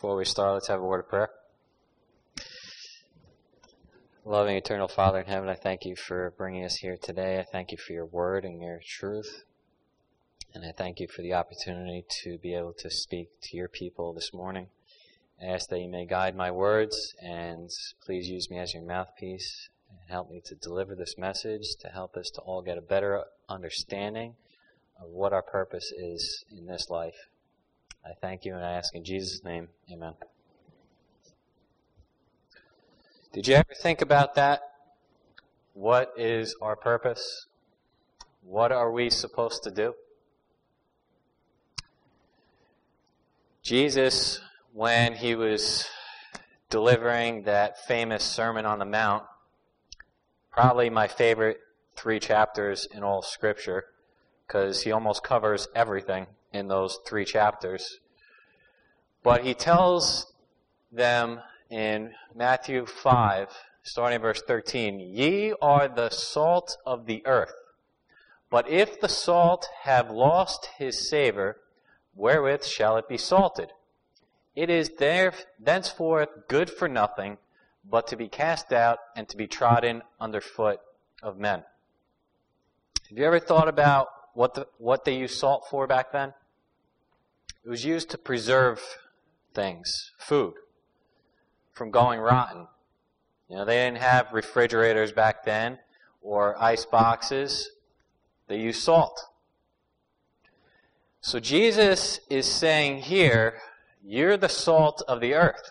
Before we start, let's have a word of prayer. Loving eternal Father in heaven, I thank you for bringing us here today. I thank you for your word and your truth. And I thank you for the opportunity to be able to speak to your people this morning. I ask that you may guide my words and please use me as your mouthpiece and help me to deliver this message to help us to all get a better understanding of what our purpose is in this life. I thank you and I ask in Jesus' name, amen. Did you ever think about that? What is our purpose? What are we supposed to do? Jesus, when he was delivering that famous Sermon on the Mount, probably my favorite three chapters in all Scripture, because he almost covers everything in those three chapters. But he tells them in Matthew 5, starting verse 13, Ye are the salt of the earth. But if the salt have lost his savor, wherewith shall it be salted? It is there thenceforth good for nothing, but to be cast out and to be trodden under foot of men. Have you ever thought about what the, what they used salt for back then? It was used to preserve things, food, from going rotten. You know, they didn't have refrigerators back then or ice boxes. They used salt. So Jesus is saying here, you're the salt of the earth.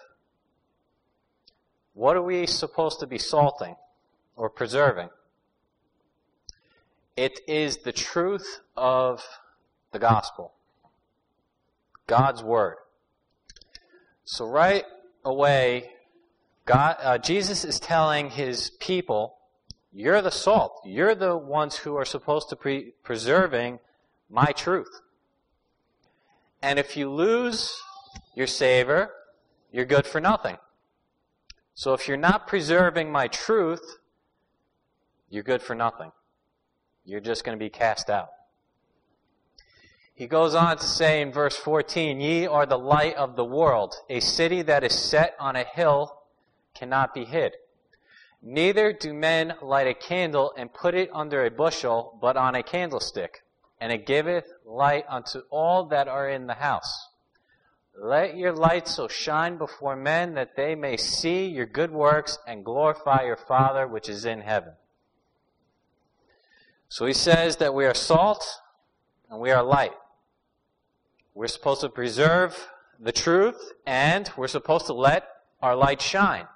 What are we supposed to be salting or preserving? It is the truth of the gospel. God's word. So right away, God, uh, Jesus is telling his people, you're the salt. You're the ones who are supposed to be preserving my truth. And if you lose your savor, you're good for nothing. So if you're not preserving my truth, you're good for nothing. You're just going to be cast out. He goes on to say in verse 14, Ye are the light of the world. A city that is set on a hill cannot be hid. Neither do men light a candle and put it under a bushel, but on a candlestick, and it giveth light unto all that are in the house. Let your light so shine before men that they may see your good works and glorify your Father which is in heaven. So he says that we are salt and we are light. We're supposed to preserve the truth and we're supposed to let our light shine.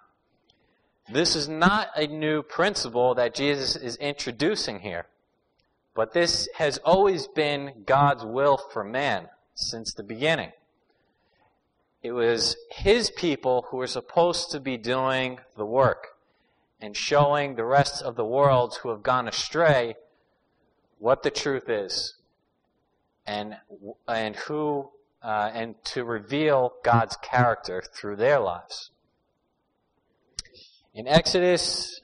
This is not a new principle that Jesus is introducing here, but this has always been God's will for man since the beginning. It was his people who were supposed to be doing the work and showing the rest of the world who have gone astray what the truth is and and who uh, and to reveal God's character through their lives. In Exodus,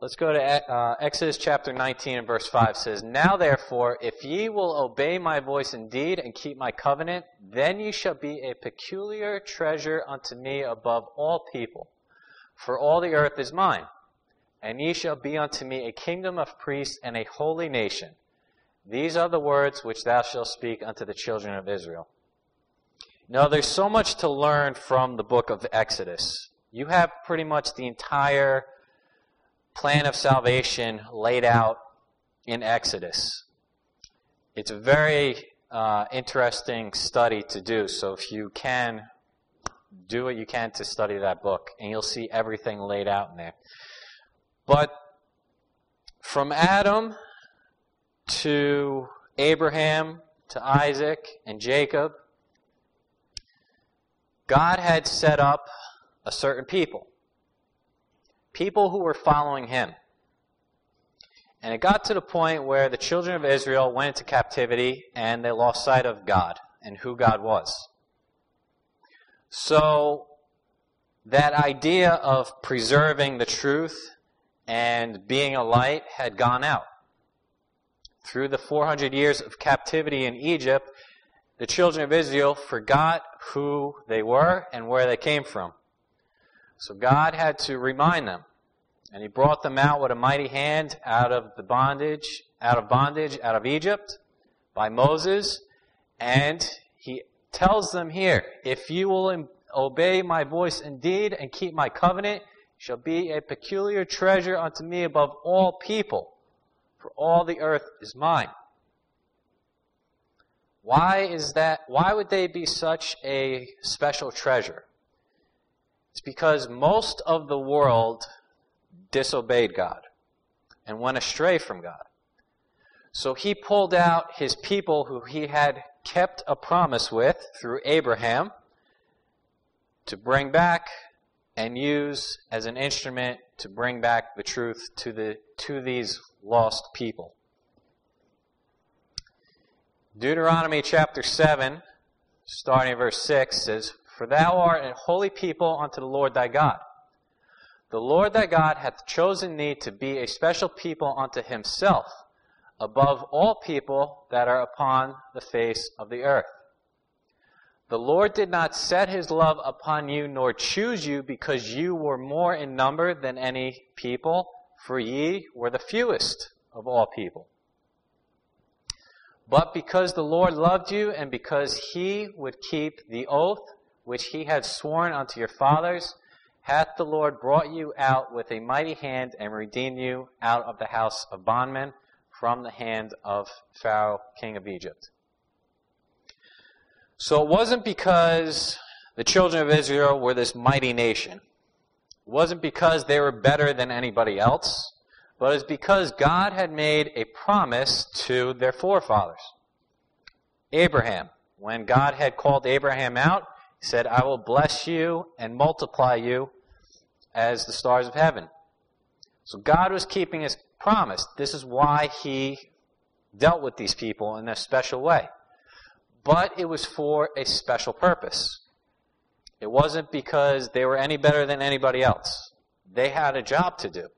let's go to uh, Exodus chapter 19 and verse 5 says, Now therefore, if ye will obey my voice indeed and keep my covenant, then ye shall be a peculiar treasure unto me above all people. For all the earth is mine and ye shall be unto me a kingdom of priests and a holy nation. These are the words which thou shalt speak unto the children of Israel. Now, there's so much to learn from the book of Exodus. You have pretty much the entire plan of salvation laid out in Exodus. It's a very uh, interesting study to do, so if you can, do what you can to study that book, and you'll see everything laid out in there. But from Adam to Abraham to Isaac and Jacob, God had set up a certain people. People who were following him. And it got to the point where the children of Israel went into captivity and they lost sight of God and who God was. So, that idea of preserving the truth and being a light had gone out. Through the 400 years of captivity in Egypt, the children of Israel forgot who they were and where they came from. So God had to remind them. And he brought them out with a mighty hand out of the bondage, out of bondage, out of Egypt by Moses. And he tells them here, if you will obey my voice indeed and keep my covenant, shall be a peculiar treasure unto me above all people, for all the earth is mine. Why is that? Why would they be such a special treasure? It's because most of the world disobeyed God and went astray from God. So he pulled out his people who he had kept a promise with through Abraham to bring back and use as an instrument to bring back the truth to the to these lost people. Deuteronomy chapter 7, starting verse 6, says, For thou art a holy people unto the Lord thy God. The Lord thy God hath chosen thee to be a special people unto himself, above all people that are upon the face of the earth. The Lord did not set his love upon you, nor choose you, because you were more in number than any people, for ye were the fewest of all people. But because the Lord loved you, and because he would keep the oath which he had sworn unto your fathers, hath the Lord brought you out with a mighty hand and redeemed you out of the house of bondmen from the hand of Pharaoh, king of Egypt. So it wasn't because the children of Israel were this mighty nation. Wasn't because they were better than anybody else but it's because God had made a promise to their forefathers. Abraham, when God had called Abraham out, he said, I will bless you and multiply you as the stars of heaven. So God was keeping his promise. This is why he dealt with these people in a special way. But it was for a special purpose. It wasn't because they were any better than anybody else. They had a job to do.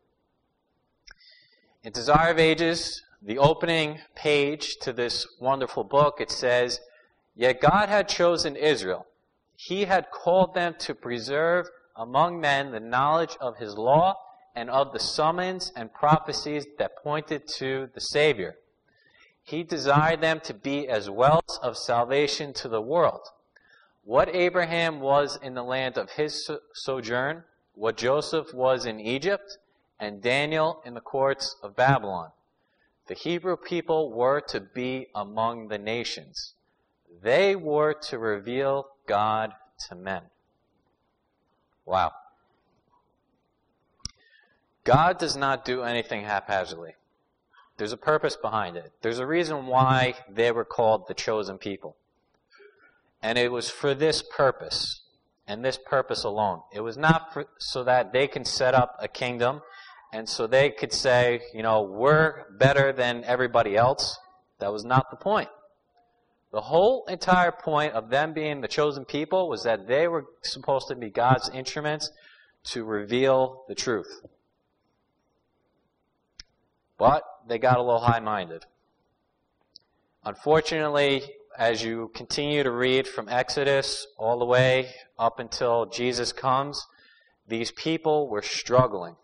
In Desire of Ages, the opening page to this wonderful book, it says, Yet God had chosen Israel. He had called them to preserve among men the knowledge of his law and of the summons and prophecies that pointed to the Savior. He desired them to be as wells of salvation to the world. What Abraham was in the land of his sojourn, what Joseph was in Egypt, and Daniel in the courts of Babylon. The Hebrew people were to be among the nations. They were to reveal God to men. Wow. God does not do anything haphazardly. There's a purpose behind it. There's a reason why they were called the chosen people. And it was for this purpose, and this purpose alone. It was not for, so that they can set up a kingdom and so they could say, you know, we're better than everybody else. That was not the point. The whole entire point of them being the chosen people was that they were supposed to be God's instruments to reveal the truth. But they got a little high minded. Unfortunately, as you continue to read from Exodus all the way up until Jesus comes, these people were struggling.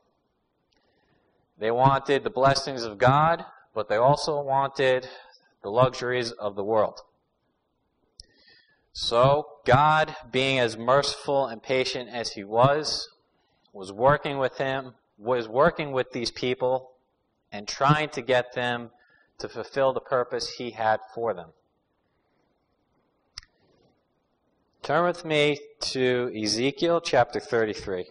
They wanted the blessings of God, but they also wanted the luxuries of the world. So, God, being as merciful and patient as He was, was working with him, was working with these people and trying to get them to fulfill the purpose He had for them. Turn with me to Ezekiel chapter 33.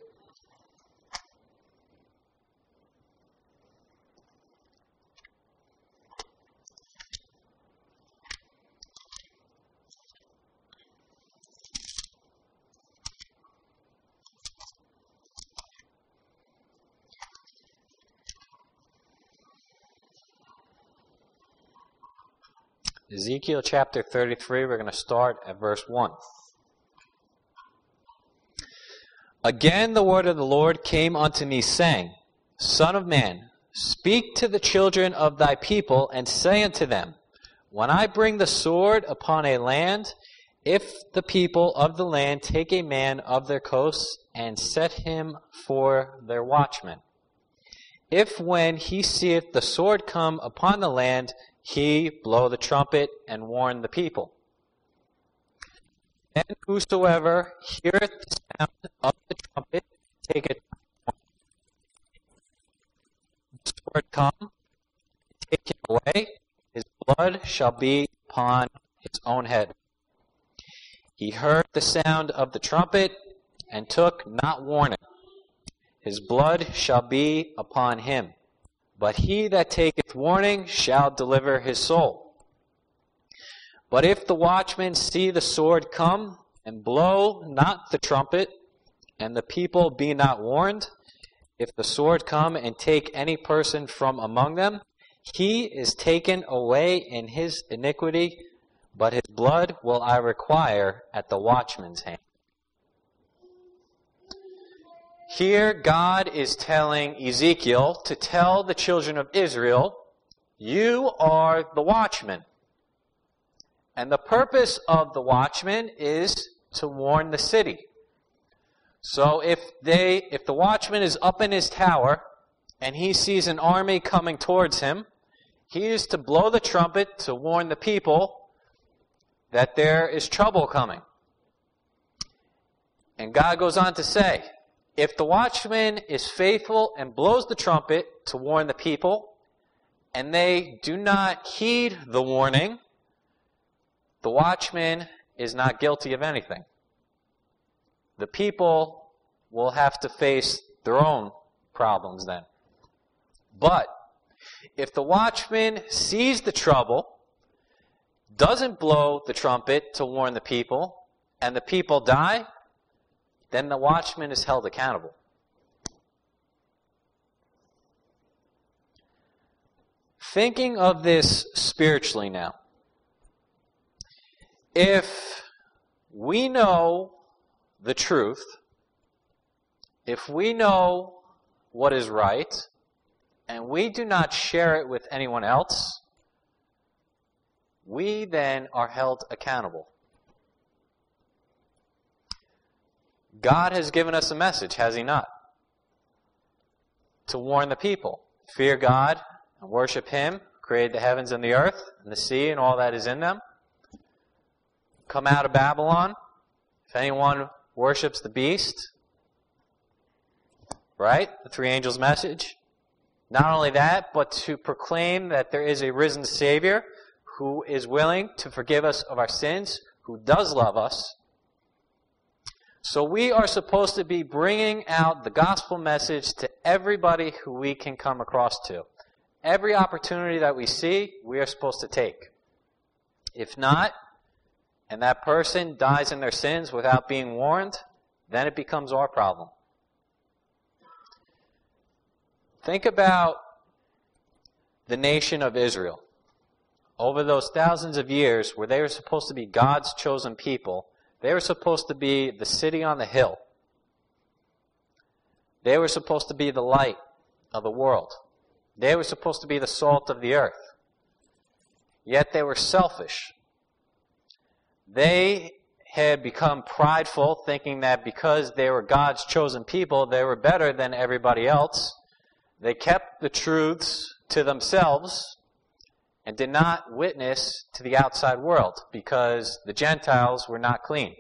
Ezekiel chapter 33, we're going to start at verse 1. Again the word of the Lord came unto me, saying, Son of man, speak to the children of thy people, and say unto them, When I bring the sword upon a land, if the people of the land take a man of their coasts and set him for their watchman, if when he seeth the sword come upon the land, he blow the trumpet and warn the people. Then whosoever heareth the sound of the trumpet taketh the sword come, take him away, his blood shall be upon his own head. He heard the sound of the trumpet and took not warning. His blood shall be upon him. But he that taketh warning shall deliver his soul. But if the watchman see the sword come, and blow not the trumpet, and the people be not warned, if the sword come and take any person from among them, he is taken away in his iniquity, but his blood will I require at the watchman's hand. Here, God is telling Ezekiel to tell the children of Israel, You are the watchman. And the purpose of the watchman is to warn the city. So if they if the watchman is up in his tower and he sees an army coming towards him, he is to blow the trumpet to warn the people that there is trouble coming. And God goes on to say, if the watchman is faithful and blows the trumpet to warn the people, and they do not heed the warning, the watchman is not guilty of anything. The people will have to face their own problems then. But if the watchman sees the trouble, doesn't blow the trumpet to warn the people, and the people die, then the watchman is held accountable. Thinking of this spiritually now, if we know the truth, if we know what is right, and we do not share it with anyone else, we then are held accountable. God has given us a message, has He not? To warn the people. Fear God and worship Him, created the heavens and the earth, and the sea and all that is in them. Come out of Babylon. If anyone worships the beast, right? The three angels' message. Not only that, but to proclaim that there is a risen Savior who is willing to forgive us of our sins, who does love us. So we are supposed to be bringing out the gospel message to everybody who we can come across to. Every opportunity that we see, we are supposed to take. If not, and that person dies in their sins without being warned, then it becomes our problem. Think about the nation of Israel. Over those thousands of years where they were supposed to be God's chosen people, they were supposed to be the city on the hill. They were supposed to be the light of the world. They were supposed to be the salt of the earth. Yet they were selfish. They had become prideful, thinking that because they were God's chosen people, they were better than everybody else. They kept the truths to themselves and did not witness to the outside world because the Gentiles were not clean.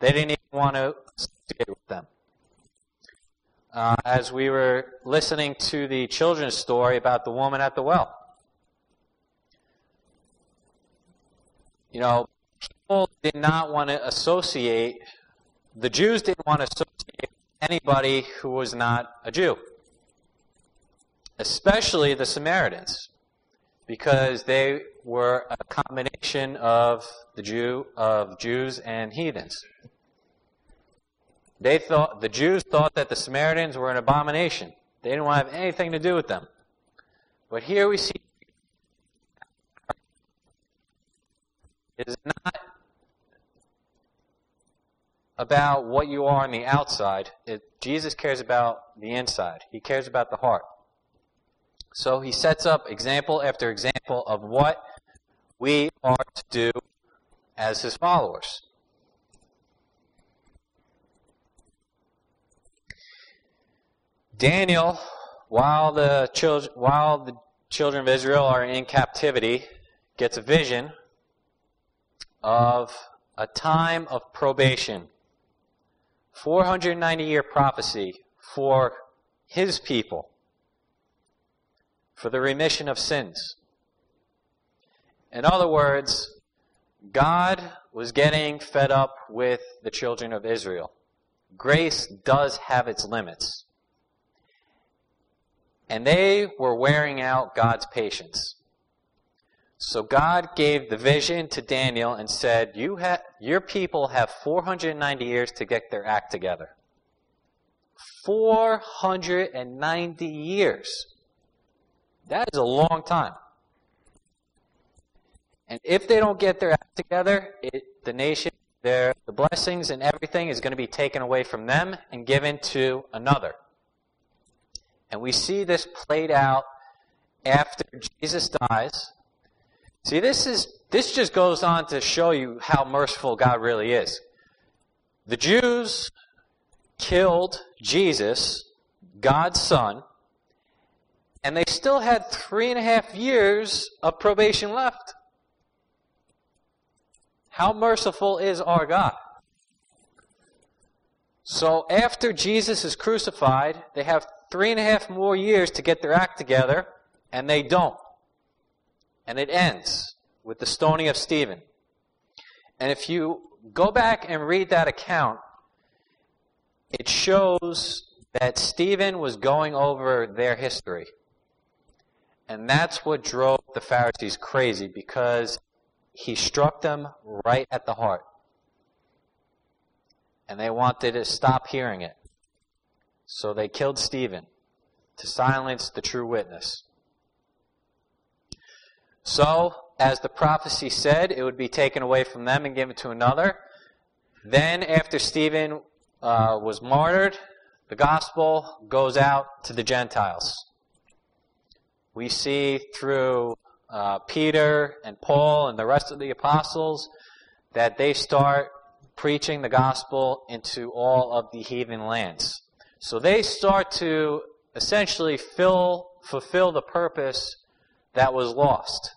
They didn't even want to associate with them. Uh, as we were listening to the children's story about the woman at the well. You know, people did not want to associate, the Jews didn't want to associate anybody who was not a Jew especially the Samaritans, because they were a combination of the Jew of Jews and heathens. They thought the Jews thought that the Samaritans were an abomination. They didn't want to have anything to do with them. But here we see is not about what you are on the outside. It, Jesus cares about the inside. He cares about the heart. So he sets up example after example of what we are to do as his followers. Daniel, while the children, while the children of Israel are in captivity, gets a vision of a time of probation. 490 year prophecy for his people for the remission of sins. In other words, God was getting fed up with the children of Israel. Grace does have its limits. And they were wearing out God's patience. So God gave the vision to Daniel and said, you ha- Your people have 490 years to get their act together. 490 years. That is a long time. And if they don't get their act together, it, the nation, their, the blessings and everything is going to be taken away from them and given to another. And we see this played out after Jesus dies. See, this is this just goes on to show you how merciful God really is. The Jews killed Jesus, God's son, and they still had three and a half years of probation left. How merciful is our God? So after Jesus is crucified, they have three and a half more years to get their act together, and they don't. And it ends with the stoning of Stephen. And if you go back and read that account, it shows that Stephen was going over their history. And that's what drove the Pharisees crazy because he struck them right at the heart. And they wanted to stop hearing it. So they killed Stephen to silence the true witness. So, as the prophecy said, it would be taken away from them and given to another. Then, after Stephen uh, was martyred, the gospel goes out to the Gentiles we see through uh, Peter and Paul and the rest of the apostles that they start preaching the gospel into all of the heathen lands. So they start to essentially fill, fulfill the purpose that was lost.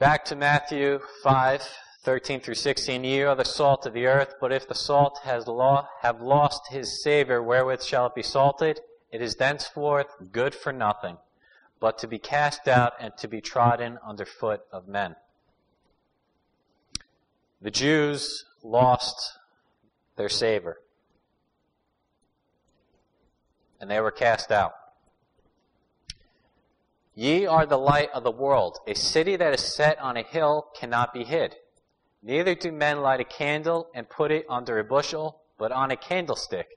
Back to Matthew 5. 13 through 16, ye are the salt of the earth, but if the salt has lo- have lost his savor, wherewith shall it be salted? It is thenceforth good for nothing, but to be cast out and to be trodden under foot of men. The Jews lost their savor, and they were cast out. Ye are the light of the world. A city that is set on a hill cannot be hid. Neither do men light a candle and put it under a bushel, but on a candlestick,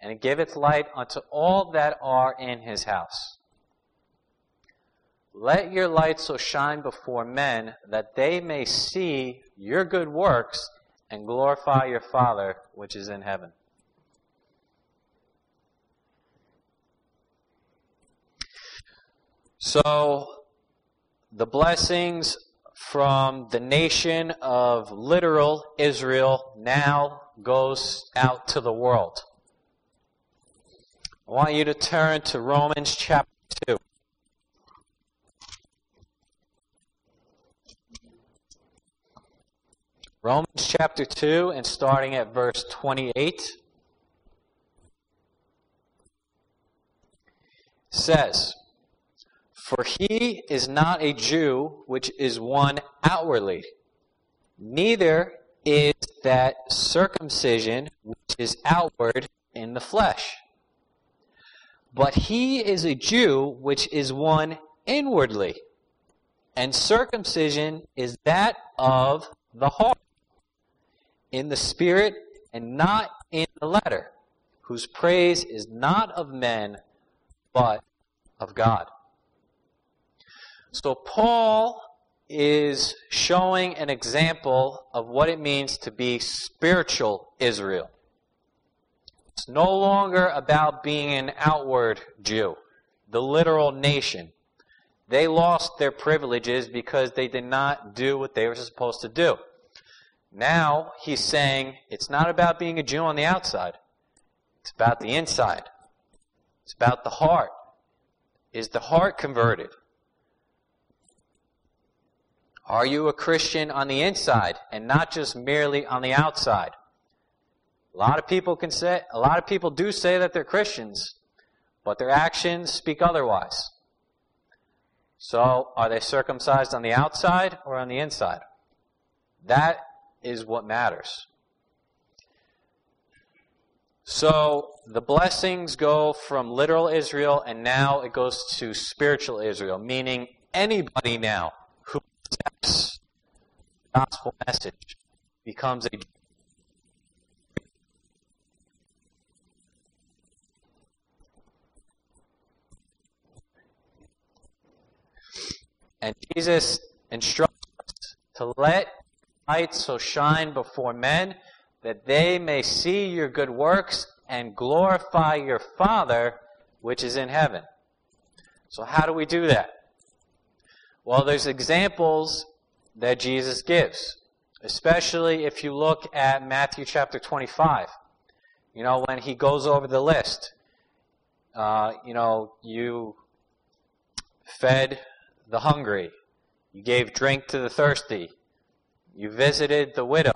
and it giveth light unto all that are in his house. Let your light so shine before men that they may see your good works and glorify your Father which is in heaven. So, the blessings from the nation of literal Israel now goes out to the world. I want you to turn to Romans chapter 2. Romans chapter 2 and starting at verse 28 says, for he is not a Jew which is one outwardly, neither is that circumcision which is outward in the flesh. But he is a Jew which is one inwardly, and circumcision is that of the heart, in the spirit and not in the letter, whose praise is not of men, but of God. So Paul is showing an example of what it means to be spiritual Israel. It's no longer about being an outward Jew, the literal nation. They lost their privileges because they did not do what they were supposed to do. Now he's saying it's not about being a Jew on the outside. It's about the inside. It's about the heart. Is the heart converted? Are you a Christian on the inside and not just merely on the outside? A lot of people can say, a lot of people do say that they're Christians, but their actions speak otherwise. So, are they circumcised on the outside or on the inside? That is what matters. So, the blessings go from literal Israel and now it goes to spiritual Israel, meaning anybody now accepts the gospel message becomes a And Jesus instructs us to let light so shine before men that they may see your good works and glorify your Father which is in heaven. So how do we do that? Well, there's examples that Jesus gives, especially if you look at Matthew chapter 25. You know, when he goes over the list, uh, you know, you fed the hungry. You gave drink to the thirsty. You visited the widow.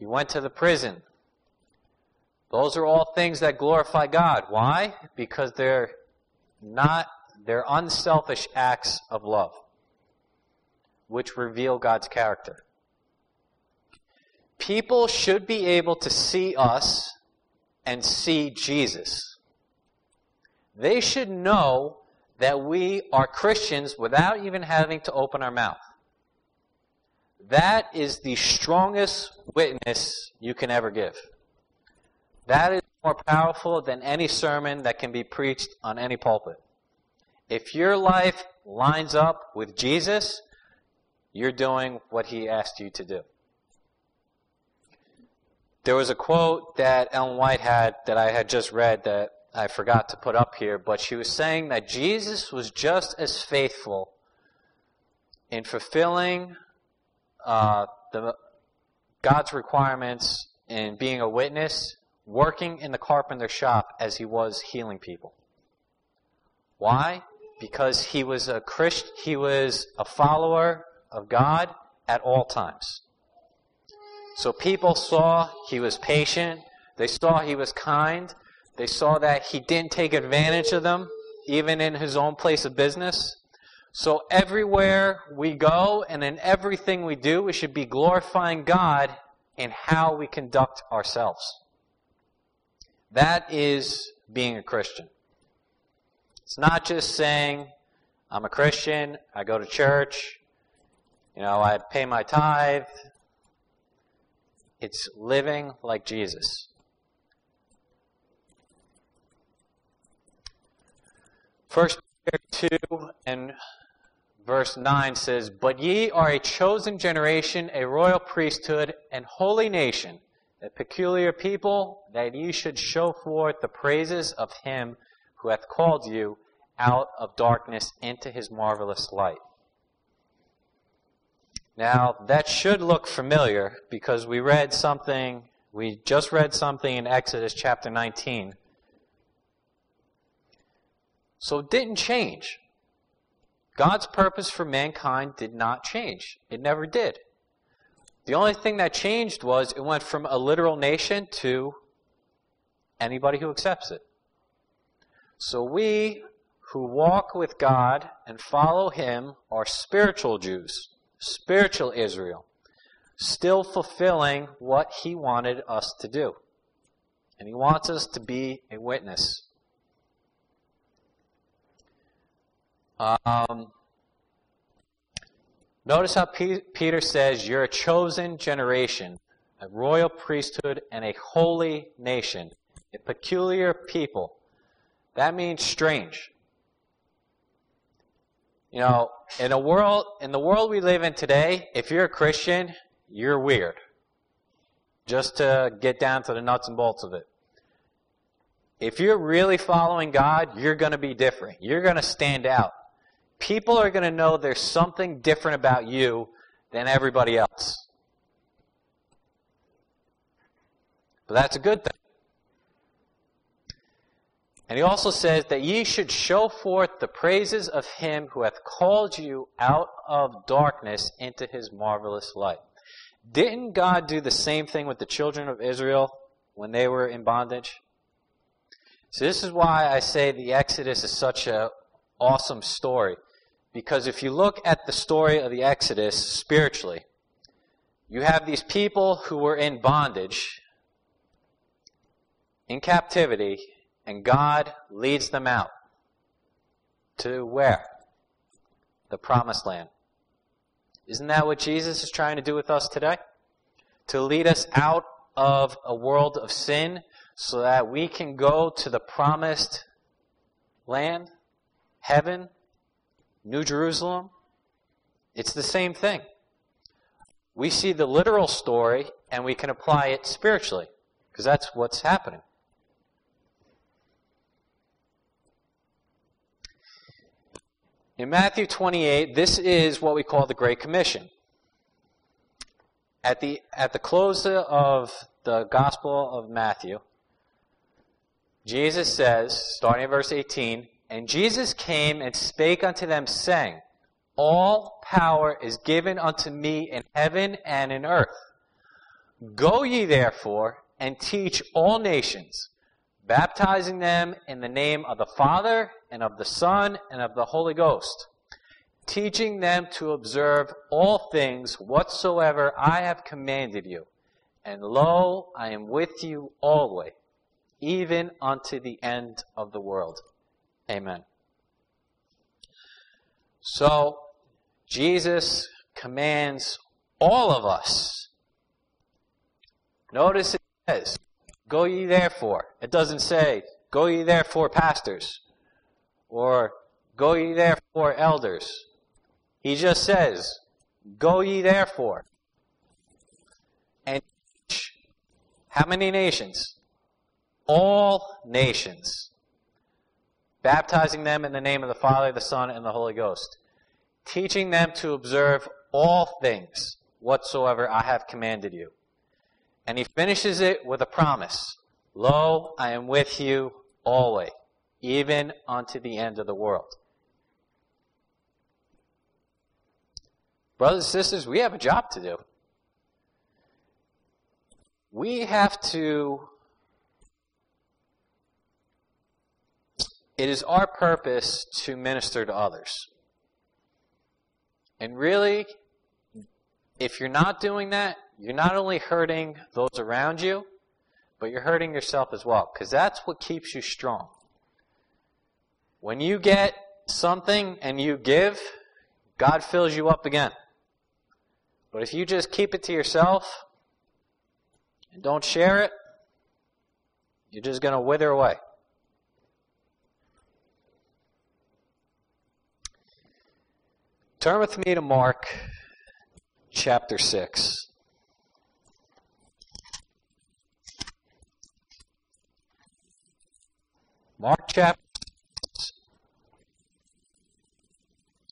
You went to the prison. Those are all things that glorify God. Why? Because they're not, they're unselfish acts of love, which reveal God's character. People should be able to see us and see Jesus. They should know that we are Christians without even having to open our mouth. That is the strongest witness you can ever give. That is more powerful than any sermon that can be preached on any pulpit. If your life lines up with Jesus, you're doing what he asked you to do. There was a quote that Ellen White had that I had just read that I forgot to put up here, but she was saying that Jesus was just as faithful in fulfilling uh, the, God's requirements in being a witness, working in the carpenter shop as he was healing people. Why? Because he was a Christ, he was a follower of God at all times. So people saw he was patient, they saw he was kind, they saw that he didn't take advantage of them, even in his own place of business. So everywhere we go and in everything we do, we should be glorifying God in how we conduct ourselves. That is being a Christian. It's not just saying, I'm a Christian, I go to church, you know, I pay my tithe. It's living like Jesus. First Peter 2 and verse 9 says, But ye are a chosen generation, a royal priesthood, and holy nation, a peculiar people, that ye should show forth the praises of him who hath called you out of darkness into his marvelous light. Now, that should look familiar because we read something, we just read something in Exodus chapter 19 so it didn't change. God's purpose for mankind did not change. It never did. The only thing that changed was it went from a literal nation to anybody who accepts it. So we who walk with God and follow Him are spiritual Jews, spiritual Israel, still fulfilling what He wanted us to do. And He wants us to be a witness. Um, notice how P- Peter says, You're a chosen generation, a royal priesthood, and a holy nation, a peculiar people. That means strange. You know, in a world in the world we live in today, if you're a Christian, you're weird. Just to get down to the nuts and bolts of it. if you're really following God, you're going to be different. You're going to stand out. People are going to know there's something different about you than everybody else. But that's a good thing. And he also says that ye should show forth the praises of him who hath called you out of darkness into his marvelous light. Didn't God do the same thing with the children of Israel when they were in bondage? So this is why I say the Exodus is such an awesome story. Because if you look at the story of the Exodus spiritually, you have these people who were in bondage, in captivity, and God leads them out to where? The promised land. Isn't that what Jesus is trying to do with us today? To lead us out of a world of sin so that we can go to the promised land, heaven, New Jerusalem. It's the same thing. We see the literal story and we can apply it spiritually because that's what's happening. In Matthew 28, this is what we call the Great Commission. At the, at the close of the Gospel of Matthew, Jesus says, starting in verse 18, And Jesus came and spake unto them, saying, All power is given unto me in heaven and in earth. Go ye therefore and teach all nations, baptizing them in the name of the Father and of the Son, and of the Holy Ghost, teaching them to observe all things whatsoever I have commanded you. And lo, I am with you always, even unto the end of the world. Amen. So, Jesus commands all of us. Notice it says, Go ye therefore. It doesn't say, Go ye therefore, pastors or go ye therefore elders. He just says, go ye therefore. And how many nations? All nations. Baptizing them in the name of the Father, the Son, and the Holy Ghost. Teaching them to observe all things whatsoever I have commanded you. And he finishes it with a promise. Lo, I am with you always even unto the end of the world. Brothers and sisters, we have a job to do. We have to, it is our purpose to minister to others. And really, if you're not doing that, you're not only hurting those around you, but you're hurting yourself as well, because that's what keeps you strong. When you get something and you give, God fills you up again. But if you just keep it to yourself and don't share it, you're just going to wither away. Turn with me to Mark chapter 6. Mark chapter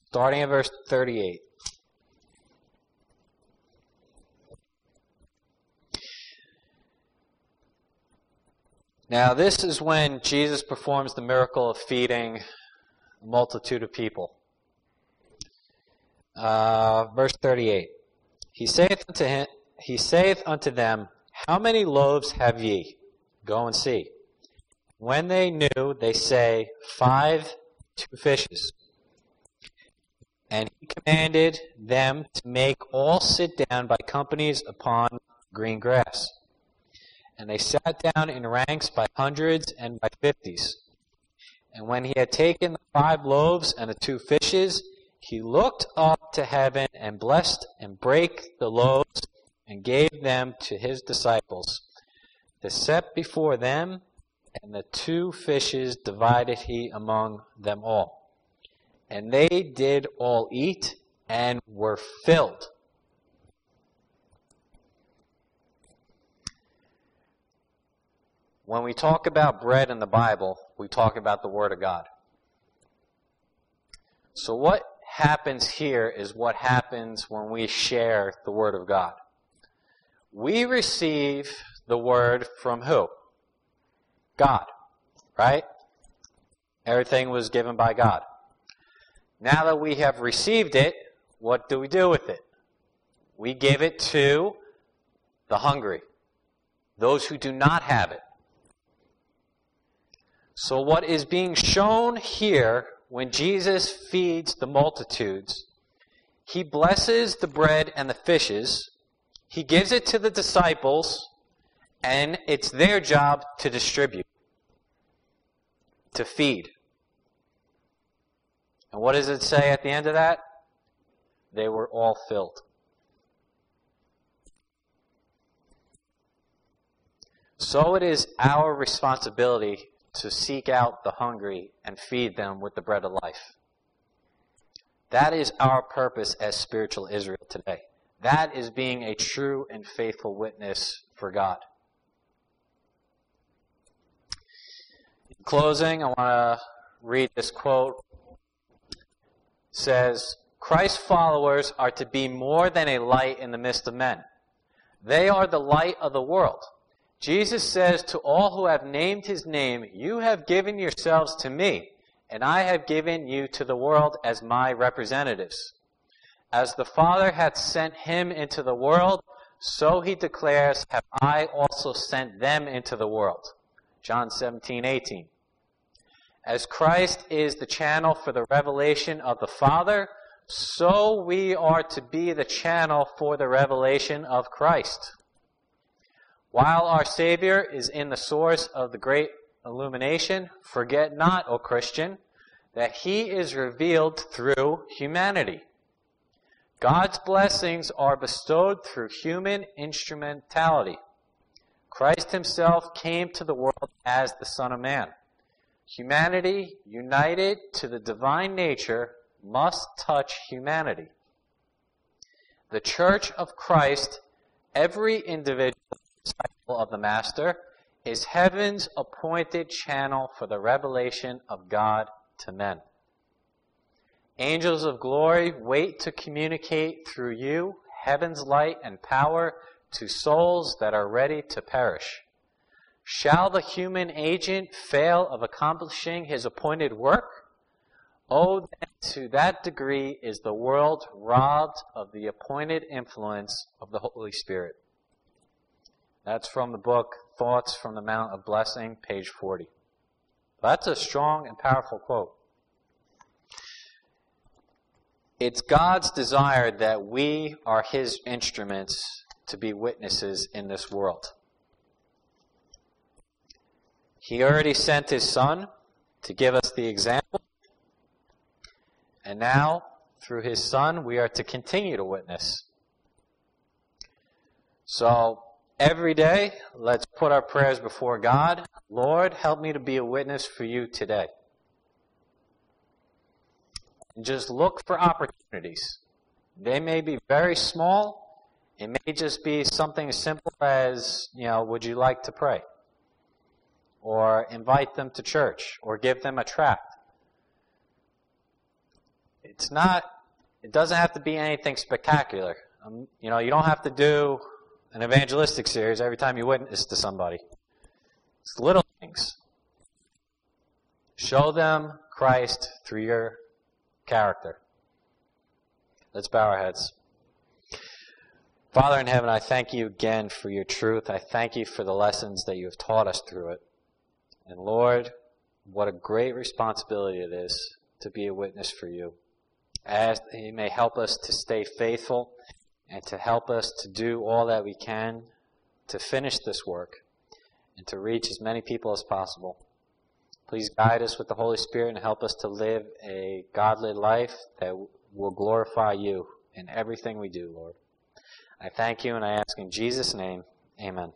starting at verse 38. Now, this is when Jesus performs the miracle of feeding a multitude of people. Uh, verse 38. He saith unto him, he saith unto them, How many loaves have ye? Go and see. When they knew, they say, Five, two fishes. And he commanded them to make all sit down by companies upon green grass. And they sat down in ranks by hundreds and by fifties. And when he had taken the five loaves and the two fishes, he looked up to heaven and blessed and brake the loaves and gave them to his disciples to set before them, and the two fishes divided he among them all. And they did all eat and were filled. when we talk about bread in the Bible, we talk about the Word of God. So, what happens here is what happens when we share the Word of God. We receive the Word from who? God, right? Everything was given by God. Now that we have received it, what do we do with it? We give it to the hungry, those who do not have it. So, what is being shown here when Jesus feeds the multitudes, he blesses the bread and the fishes, he gives it to the disciples, and it's their job to distribute, to feed. And what does it say at the end of that? They were all filled. So it is our responsibility to seek out the hungry and feed them with the bread of life. That is our purpose as spiritual Israel today. That is being a true and faithful witness for God. In closing, I want to read this quote. It says, Christ's followers are to be more than a light in the midst of men. They are the light of the world. Jesus says to all who have named his name, You have given yourselves to me, and I have given you to the world as my representatives. As the Father hath sent him into the world, so he declares, Have I also sent them into the world. John 17, 18. As Christ is the channel for the revelation of the Father, so we are to be the channel for the revelation of Christ. While our Savior is in the source of the great illumination, forget not, O Christian, that He is revealed through humanity. God's blessings are bestowed through human instrumentality. Christ Himself came to the world as the Son of Man. Humanity, united to the divine nature, must touch humanity. The Church of Christ, every individual disciple of the Master, is heaven's appointed channel for the revelation of God to men. Angels of glory wait to communicate through you heaven's light and power to souls that are ready to perish. Shall the human agent fail of accomplishing his appointed work? Oh, to that degree is the world robbed of the appointed influence of the Holy Spirit. That's from the book Thoughts from the Mount of Blessing, page 40. That's a strong and powerful quote. It's God's desire that we are His instruments to be witnesses in this world. He already sent His Son to give us the example. And now, through His Son, we are to continue to witness. So, Every day, let's put our prayers before God. Lord, help me to be a witness for you today. Just look for opportunities. They may be very small. It may just be something as simple as, you know, would you like to pray? Or invite them to church, or give them a tract. It's not, it doesn't have to be anything spectacular. Um, you know, you don't have to do an evangelistic series every time you witness to somebody. It's little things. Show them Christ through your character. Let's bow our heads. Father in heaven, I thank you again for your truth. I thank you for the lessons that you have taught us through it. And Lord, what a great responsibility it is to be a witness for you. As you may help us to stay faithful and to help us to do all that we can to finish this work and to reach as many people as possible. Please guide us with the Holy Spirit and help us to live a godly life that will glorify you in everything we do, Lord. I thank you and I ask in Jesus' name, amen.